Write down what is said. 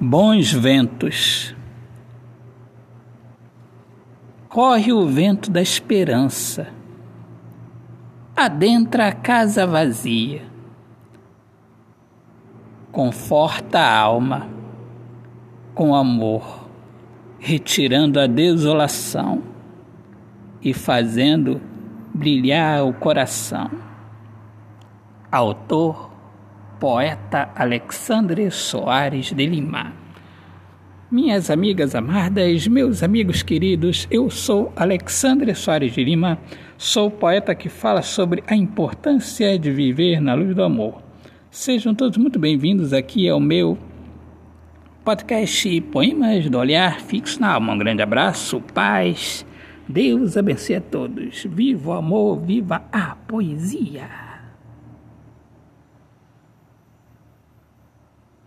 Bons ventos. Corre o vento da esperança, adentra a casa vazia, conforta a alma com amor, retirando a desolação e fazendo brilhar o coração. Autor poeta Alexandre Soares de Lima. Minhas amigas amadas, meus amigos queridos, eu sou Alexandre Soares de Lima, sou poeta que fala sobre a importância de viver na luz do amor. Sejam todos muito bem-vindos aqui ao meu podcast Poemas do Olhar Fixo na Alma. Um grande abraço, paz, Deus abençoe a todos. Viva o amor, viva a poesia!